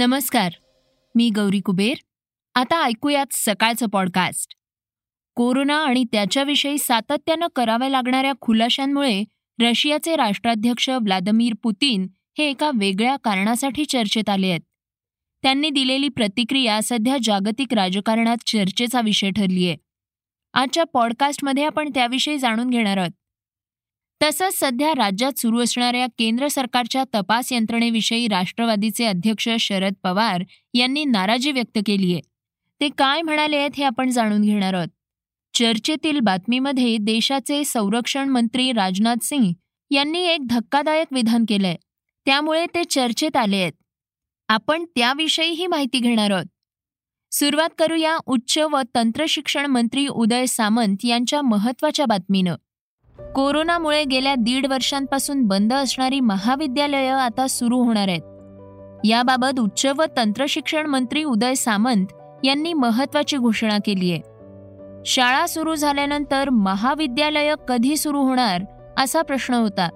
नमस्कार मी गौरी कुबेर. आता ऐकूयात सकाळचं पॉडकास्ट कोरोना आणि त्याच्याविषयी सातत्यानं कराव्या लागणाऱ्या खुलाशांमुळे रशियाचे राष्ट्राध्यक्ष व्लादिमीर पुतीन हे एका वेगळ्या कारणासाठी चर्चेत आले आहेत. त्यांनी दिलेली प्रतिक्रिया सध्या जागतिक राजकारणात चर्चेचा विषय ठरली आहे आजच्या पॉडकास्टमध्ये आपण त्याविषयी जाणून घेणार आहोत. तसंच सध्या राज्यात सुरू असणाऱ्या केंद्र सरकारच्या तपास यंत्रणेविषयी राष्ट्रवादीचे अध्यक्ष शरद पवार यांनी नाराजी व्यक्त केली आहे. ते काय म्हणाले आहेत हे आपण जाणून घेणार आहोत. चर्चेतील बातमीमध्ये देशाचे संरक्षण मंत्री राजनाथ सिंग यांनी एक धक्कादायक विधान केलंय. त्यामुळे ते चर्चेत आले आहेत. आपण त्याविषयीही माहिती घेणार आहोत. सुरुवात करूया उच्च व तंत्रशिक्षण मंत्री उदय सामंत यांच्या महत्त्वाच्या बातमीनं. कोरोनामुळे गेल्या दीड वर्षांपासून बंद असणारी महाविद्यालयं आता सुरू होणार आहेत. याबाबत उच्च व तंत्रशिक्षण मंत्री उदय सामंत यांनी महत्वाची घोषणा केली आहे. शाळा सुरू झाल्यानंतर महाविद्यालयं कधी सुरू होणार असा प्रश्न होता.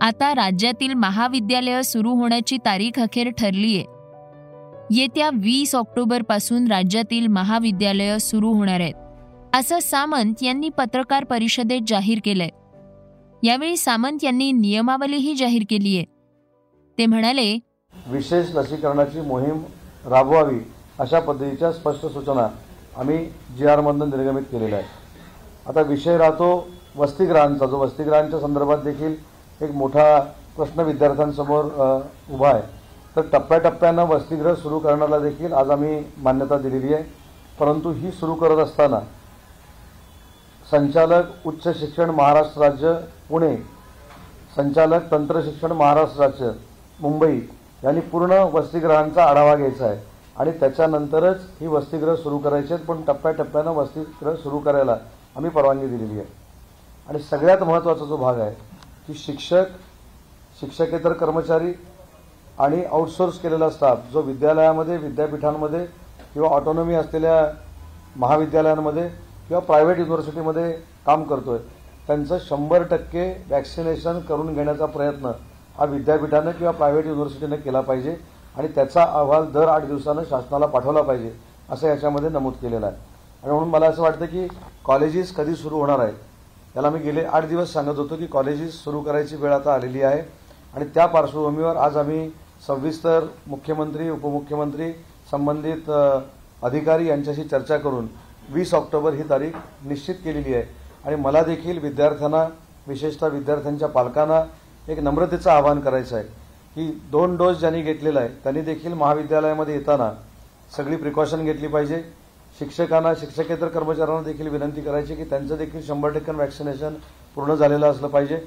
आता राज्यातील महाविद्यालयं सुरू होण्याची तारीख अखेर ठरलीय येत्या वीस ऑक्टोबरपासून राज्यातील महाविद्यालयं सुरू होणार आहेत. असं सामंत यांनी पत्रकार परिषदेत जाहीर केलंय. यावेळी सामंत यांनी नियमावलीही जाहीर केली आहे ते म्हणाले विशेष लसीकरणाची मोहीम राबवावी अशा पद्धतीच्या स्पष्ट सूचना आम्ही जी आरमधून निर्गमित केलेल्या आहेत. आता विषय राहतो वसतिगृहांचा. जो वसतिगृहांच्या संदर्भात देखील एक मोठा प्रश्न विद्यार्थ्यांसमोर उभा आहे. तर टप्प्याटप्प्यानं वसतिगृह सुरू करण्याला देखील आज आम्ही मान्यता दिलेली आहे. परंतु ही सुरू करत असताना संचालक उच्च शिक्षण महाराष्ट्र राज्य पुणे. संचालक तंत्र शिक्षण महाराष्ट्र राज्य मुंबई. यांनी पूर्ण वसतिगृहांचा आढावा घ्यायचा आहे. आणि त्याच्यानंतरच ही वसतिगृह सुरू करायची आहेत पण टप्प्याटप्प्यानं वसतिगृह सुरू करायला आम्ही परवानगी दिलेली आहे. आणि सगळ्यात महत्त्वाचा जो भाग आहे की शिक्षक शिक्षकेतर कर्मचारी आणि आउटसोर्स केलेला स्टाफ जो विद्यालयामध्ये विद्यापीठांमध्ये किंवा ऑटोनॉमी असलेल्या महाविद्यालयांमध्ये किंवा प्रायव्हेट युनिव्हर्सिटीमध्ये काम करतो आहे त्यांचं शंभर टक्के वॅक्सिनेशन करून घेण्याचा प्रयत्न हा विद्यापीठानं किंवा प्रायव्हेट युनिव्हर्सिटीनं केला पाहिजे आणि त्याचा अहवाल दर आठ दिवसानं शासनाला पाठवला पाहिजे असं याच्यामध्ये नमूद केलेलं आहे. आणि म्हणून मला असं वाटतं की कॉलेजेस कधी सुरू होणार आहेत त्याला मी गेले आठ दिवस सांगत होतो की कॉलेजेस सुरू करायची वेळ आता आलेली आहे आणि त्या पार्श्वभूमीवर आज आम्ही सविस्तर मुख्यमंत्री उपमुख्यमंत्री संबंधित अधिकारी यांच्याशी चर्चा करून वीस ऑक्टोबर ही तारीख निश्चित केलेली आहे. आणि मला देखील विद्यार्थ्यांना विशेषतः विद्यार्थ्यांच्या पालकांना एक नम्रतेचं आवाहन करायचं आहे की दोन डोस ज्यांनी घेतलेला आहे त्यांनी देखील महाविद्यालयामध्ये येताना सगळी प्रिकॉशन घेतली पाहिजे. शिक्षकांना शिक्षकेतर कर्मचाऱ्यांना देखील विनंती करायची की त्यांचं देखील शंभर टक्के वॅक्सिनेशन पूर्ण झालेलं असलं पाहिजे.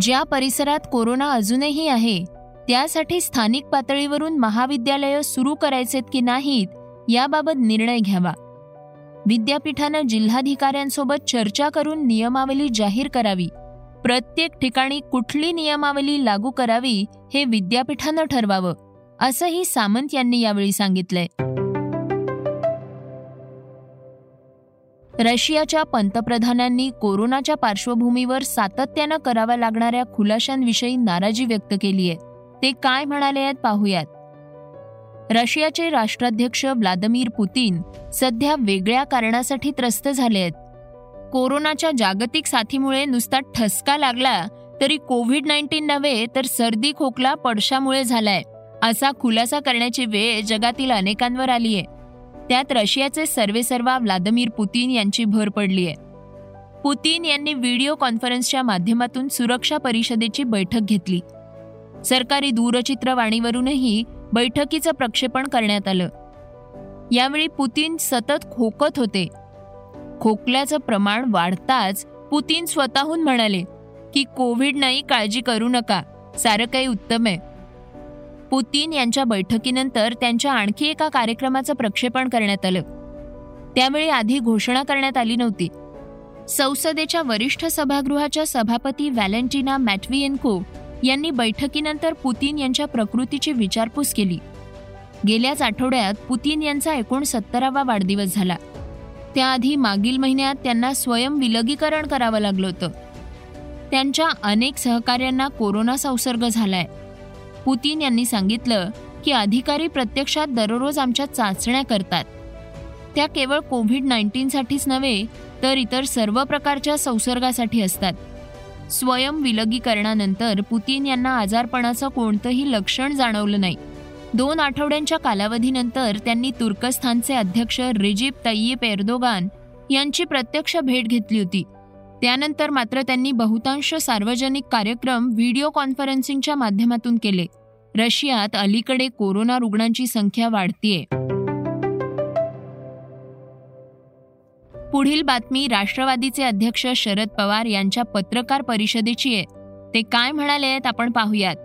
ज्या परिसरात कोरोना अजूनही आहे त्यासाठी स्थानिक पातळीवरून महाविद्यालयं सुरू करायचेत की नाहीत याबाबत निर्णय घ्यावा. विद्यापीठानं जिल्हाधिकाऱ्यांसोबत चर्चा करून नियमावली जाहीर करावी. प्रत्येक ठिकाणी कुठली नियमावली लागू करावी हे विद्यापीठानं ठरवावं असंही सामंत यांनी यावेळी सांगितलंय. रशियाच्या पंतप्रधानांनी कोरोनाच्या पार्श्वभूमीवर सातत्यानं कराव्या लागणाऱ्या खुलाशांविषयी नाराजी व्यक्त केली आहे ते काय म्हणाले आहेत पाहूयात. रशियाचे राष्ट्राध्यक्ष व्लादिमीर पुतीन सध्या वेगळ्या कारणासाठी त्रस्त झाले आहेत. कोरोनाच्या जागतिक साथीमुळे नुसता ठसका लागला तरी कोव्हिड नाईन्टीन नव्हे तर सर्दी खोकला पडशामुळे झालाय असा खुलासा करण्याची वेळ जगातील अनेकांवर आली आहे. त्यात रशियाचे सर्वेसर्वा व्लादिमीर पुतीन यांची भर पडली आहे. पुतीन यांनी व्हिडिओ कॉन्फरन्सच्या माध्यमातून सुरक्षा परिषदेची बैठक घेतली. सरकारी दूरचित्रवाणीवरूनही बैठकीचं प्रक्षेपण करण्यात आलं. यावेळी पुतीन सतत खोकत होते. खोकल्याचं प्रमाण वाढताच पुतीन स्वतःहून म्हणाले की कोविड नाही काळजी करू नका सारं काही उत्तम आहे. पुतीन यांच्या बैठकीनंतर त्यांच्या आणखी एका कार्यक्रमाचं प्रक्षेपण करण्यात आलं. त्यावेळी आधी घोषणा करण्यात आली नव्हती. संसदेच्या वरिष्ठ सभागृहाच्या सभापती व्हॅलेंटिना मॅटविएन्को यांनी बैठकीनंतर पुतीन यांच्या प्रकृतीची विचारपूस केली. गेल्याच आठवड्यात पुतीन यांचा एकोणसत्तरावा वाढदिवस झाला. त्याआधी मागील महिन्यात त्यांना स्वयं विलगीकरण करावं लागलं होतं. त्यांच्या अनेक सहकार्यांना कोरोना संसर्ग झालाय. पुतीन यांनी सांगितलं की अधिकारी प्रत्यक्षात दररोज आमच्या चाचण्या करतात. त्या केवळ कोव्हिड नाईन्टीनसाठीच नव्हे तर इतर सर्व प्रकारच्या संसर्गासाठी असतात. स्वयं विलगीकरणानंतर पुतीन यांना आजारपणाचं कोणतंही लक्षण जाणवलं नाही. दोन आठवड्यांच्या कालावधीनंतर त्यांनी तुर्कस्थानचे अध्यक्ष रिजिप तय्यीप एर्दोगान यांची प्रत्यक्ष भेट घेतली होती. त्यानंतर मात्र त्यांनी बहुतांश सार्वजनिक कार्यक्रम व्हिडिओ कॉन्फरन्सिंगच्या माध्यमातून केले. रशियात अलीकडे कोरोना रुग्णांची संख्या वाढतीये. पुढील बातमी राष्ट्रवादीचे अध्यक्ष शरद पवार यांच्या पत्रकार परिषदेची आहे. ते काय म्हणाले आहेत आपण पाहूयात.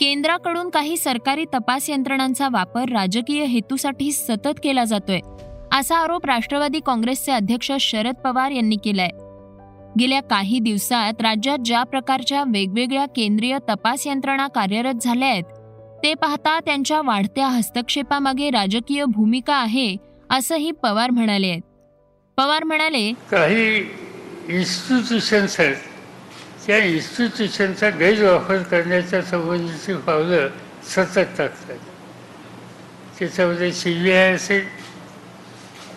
केंद्राकडून काही सरकारी तपास यंत्रणांचा वापर राजकीय हेतूसाठी सतत केला जातोय असा आरोप राष्ट्रवादी काँग्रेसचे अध्यक्ष शरद पवार यांनी केलाय. गेल्या काही दिवसात राज्यात ज्या प्रकारच्या वेगवेगळ्या केंद्रीय तपास यंत्रणा कार्यरत झाल्या आहेत ते पाहता त्यांच्या वाढत्या हस्तक्षेपामागे राजकीय भूमिका आहे असंही पवार म्हणाले आहेत. पवार म्हणाले काही इन्स्टिट्यूशन्स आहेत त्या इन्स्टिट्यूशनचा गैरवापर करण्याच्या संबंधीची पावलं सतत टाकतात. त्याच्यामध्ये सी बी आय असेल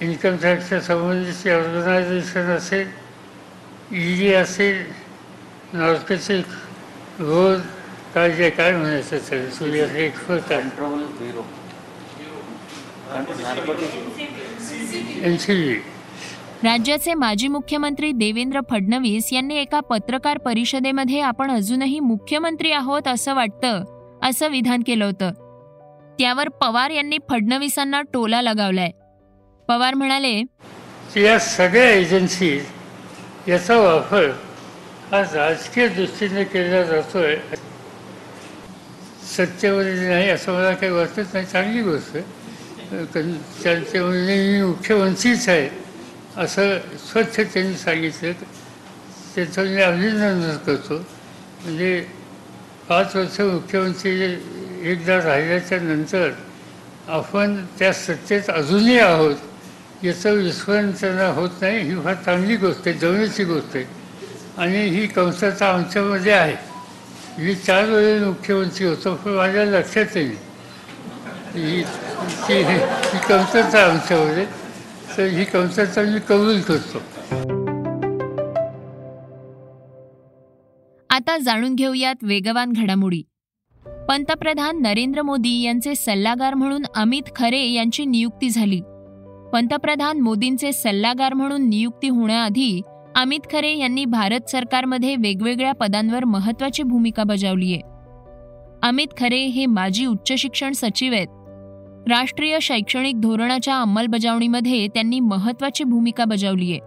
इन्कम टॅक्सच्या संबंधीची ऑर्गनायझेशन असेल ई डी असेल नॉर्केचे रोज काय जे काय म्हणायचं त्याला सूर्य एक्सपर्ट आहे एन सी बी राज्याचे माजी मुख्यमंत्री देवेंद्र फडणवीस यांनी एका पत्रकार परिषदेमध्ये आपण अजूनही मुख्यमंत्री आहोत असं वाटतं असं विधान केलं होतं. त्यावर पवार यांनी फडणवीसांना टोला लगावलाय. पवार म्हणाले या सगळ्या एजन्सी याचा वापर आज राजकीय दृष्टीने केला जातोय. सत्तेमध्ये नाही असं मला काही वाटत नाही. चांगली गोष्ट आहे. कारण त्यांचे मी मुख्यमंत्रीच आहे. असं स्वच्छ त्यांनी सांगितलं. त्याचं मी अभिनंदन करतो. म्हणजे पाच वर्ष मुख्यमंत्री एकदा राहिल्याच्या नंतर आपण त्या सत्तेत अजूनही आहोत. याचं विस्मरण त्यांना होत नाही. ही फार चांगली गोष्ट आहे. जवळची गोष्ट आहे. आणि ही कंसाचा आमच्यामध्ये आहे. मी चार वेळेस मुख्यमंत्री होतो पण माझ्या लक्षात येईल ही ही ही कमतरता आमच्यामध्ये. तर ही कविता मी कबूल करतो. आता जाणून घेऊयात वेगवान घडामोडी. पंतप्रधान नरेंद्र मोदी यांचे सल्लागार म्हणून अमित खरे यांची नियुक्ती झाली. पंतप्रधान मोदींचे सल्लागार म्हणून नियुक्ती होण्याआधी अमित खरे यांनी भारत सरकारमध्ये वेगवेगळ्या पदांवर महत्वाची भूमिका बजावली आहे अमित खरे हे माजी उच्च शिक्षण सचिव आहेत. राष्ट्रीय शैक्षणिक धोरणाच्या अंमलबजावणीमध्ये त्यांनी महत्वाची भूमिका बजावली आहे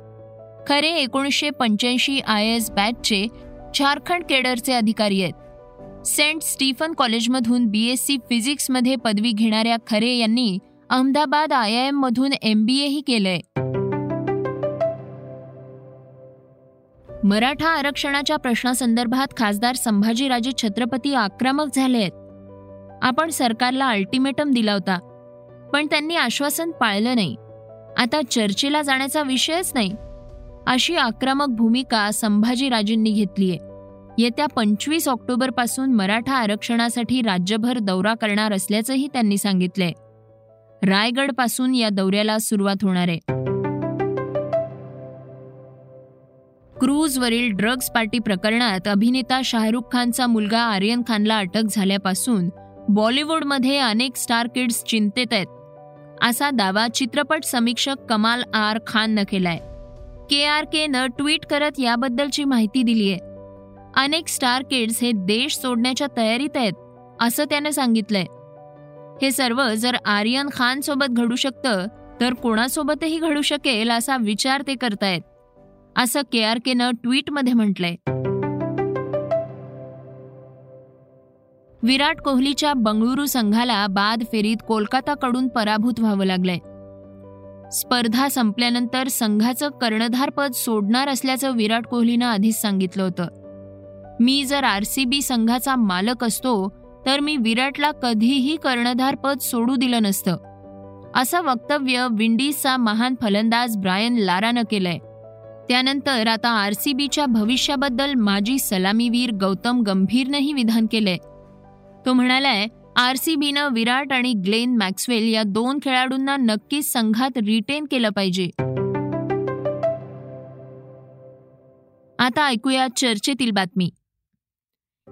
खरे एकोणीसशे पंच्याऐंशी आय एस बॅचचे झारखंड केडरचे अधिकारी आहेत. सेंट स्टीफन कॉलेजमधून बी एस सी फिजिक्समध्ये पदवी घेणाऱ्या खरे यांनी अहमदाबाद आय आय एममधून एम बी एही केलंय. मराठा आरक्षणाच्या प्रश्नासंदर्भात खासदार संभाजीराजे छत्रपती आक्रमक झाले आहेत आपण सरकारला अल्टिमेटम दिला होता. पण त्यांनी आश्वासन पाळलं नाही. आता चर्चेला जाण्याचा विषयच नाही. अशी आक्रमक भूमिका संभाजीराजेंनी घेतलीय. येत्या पंचवीस ऑक्टोबरपासून मराठा आरक्षणासाठी राज्यभर दौरा करणार असल्याचंही त्यांनी सांगितलंय. रायगडपासून या दौऱ्याला सुरुवात होणार. आहे क्रूजवरील ड्रग्ज पार्टी प्रकरणात अभिनेता शाहरुख खानचा मुलगा आर्यन खानला अटक झाल्यापासून बॉलिवूडमध्ये अनेक स्टार किड्स चिंतेत आहेत. असा दावा चित्रपट समीक्षक कमाल आर खाननं केलाय. के आर केनं ट्विट करत याबद्दलची माहिती दिलीय. अनेक स्टार किड्स हे देश सोडण्याच्या तयारीत आहेत असं त्यानं सांगितलंय. हे सर्व जर आर्यन खान सोबत घडू शकतं तर कोणासोबतही घडू शकेल असा विचार ते करतायत असं के आर केनं ट्विटमध्ये म्हटलंय. विराट कोहलीच्या बंगळुरू संघाला बाद फेरीत कोलकाताकडून पराभूत व्हावं लागलंय. स्पर्धा संपल्यानंतर संघाचं कर्णधारपद सोडणार असल्याचं विराट कोहलीनं आधीच सांगितलं होतं. मी जर आर सी बी संघाचा मालक असतो तर मी विराटला कधीही कर्णधारपद सोडू दिलं नसतं. असं वक्तव्य विंडीजचा महान फलंदाज ब्रायन लारानं केलंय. त्यानंतर आता आर सी बीच्या भविष्याबद्दल माजी सलामीवीर गौतम गंभीरनंही विधान केलंय. तो म्हणालाय आर सी बीनं विराट आणि ग्लेन मॅक्सवेल या दोन खेळाडूंना नक्कीच संघात रिटेन केलं पाहिजे. आता ऐकूया चर्चेतील बातमी.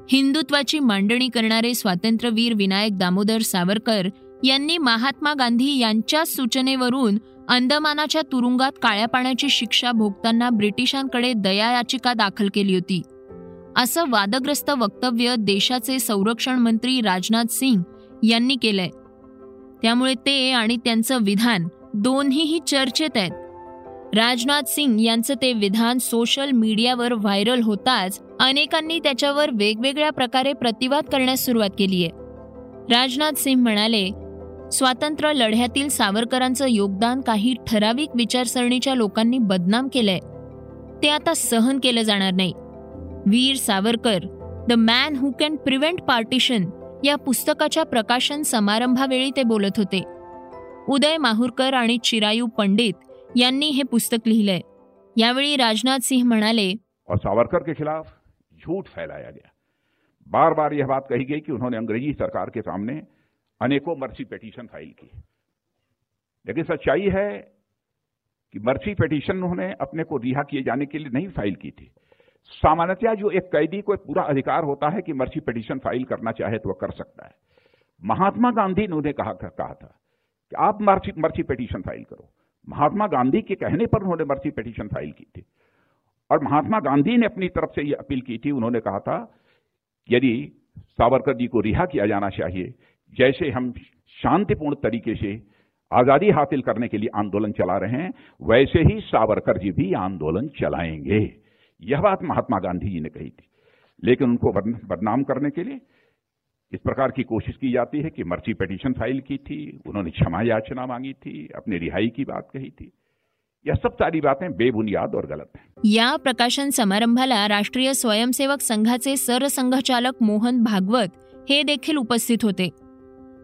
हिंदुत्वाची मांडणी करणारे स्वातंत्र्यवीर विनायक दामोदर सावरकर यांनी महात्मा गांधी यांच्या सूचनेवरून अंदमानाच्या तुरुंगात काळ्या पाण्याची शिक्षा भोगताना ब्रिटिशांकडे दया याचिका दाखल केली होती. असं वादग्रस्त वक्तव्य देशाचे संरक्षण मंत्री राजनाथ सिंग यांनी केलंय. त्यामुळे ते आणि त्यांचं विधान दोन्हीही चर्चेत आहेत. राजनाथ सिंग यांचं ते विधान सोशल मीडियावर व्हायरल होताच अनेकांनी त्याच्यावर वेगवेगळ्या प्रकारे प्रतिवाद करण्यास सुरुवात केली आहे. राजनाथ सिंग म्हणाले स्वातंत्र्य लढ्यातील सावरकरांचं योगदान काही ठराविक विचारसरणीच्या लोकांनी बदनाम केलंय. ते आता सहन केलं जाणार नाही. Veer Savarkar the man who can prevent partition या पुस्तकाच्या प्रकाशन समारंभावेळी ते बोलत होते. उदय माहूरकर आणि चिरायू पंडित यांनी हे पुस्तक लिहिलंय. यावेळी राजनाथ सिंह म्हणाले और सावरकर के खिलाफ झूठ फैलाया गया. बार बार यह बात कही गई कि उन्होंने अंग्रेजी सरकार के सामने अनेकों मर्सी पिटीशन फाइल की। लेकिन सच्चाई है कि मर्सी पिटीशन उन्होंने अपने को रिहा किए जाने के लिए नहीं फाइल की थी। सामान्यतया जो एक कैदी को एक पूरा अधिकार होता है कि मर्सी पिटीशन फ़ाइल करना चाहे तो वह कर सकता है। महात्मा गांधी ने उन्हें कहा कहा था कि आप मर्सी मर्सी पिटीशन फ़ाइल करो। महात्मा गांधी के कहने पर उन्होंने मर्सी पिटीशन फ़ाइल की थी। और महात्मा गांधी ने अपनी तरफ़ से यह अपील की थी, उन्होंने कहा था, यदि सावरकर जी को रिहा किया जाना चाहिए, जैसे हम शांतिपूर्ण तरीके से आज़ादी हासिल करने के लिए आंदोलन चला रहे हैं, वैसे ही सावरकर जी भी आंदोलन चलाएँगे। यह बात महात्मा गांधी जी ने कही थी। लेकिन उनको बदनाम करने के लिए इस प्रकार की कोशिश की जाती है कि मर्ची पिटीशन फाइल की थी उन्होंने क्षमा याचना मांगी थी अपनी रिहाई की बात कही थी। या सब सारी बातें बेबुनियाद और गलत हैं। या प्रकाशन समारंभाला राष्ट्रीय स्वयंसेवक संघाचे सरसंघचालक मोहन भागवत हे देखील उपस्थित होते.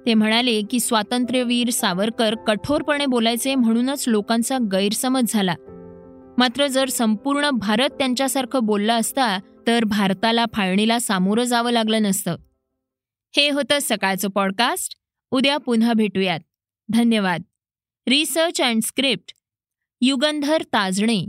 ते म्हणाले की स्वातंत्र्यवीर सावरकर कठोरपणे बोलायचे म्हणूनच लोकांचा गैरसमज झाला. मात्र जर संपूर्ण भारत त्यांच्यासारखं बोलला असता तर भारताला फाळणीला सामोरं जावं लागलं नसतं. हे होतं सकाळचं पॉडकास्ट उद्या पुन्हा भेटूयात. धन्यवाद. Research and script Yugandhar Tajne.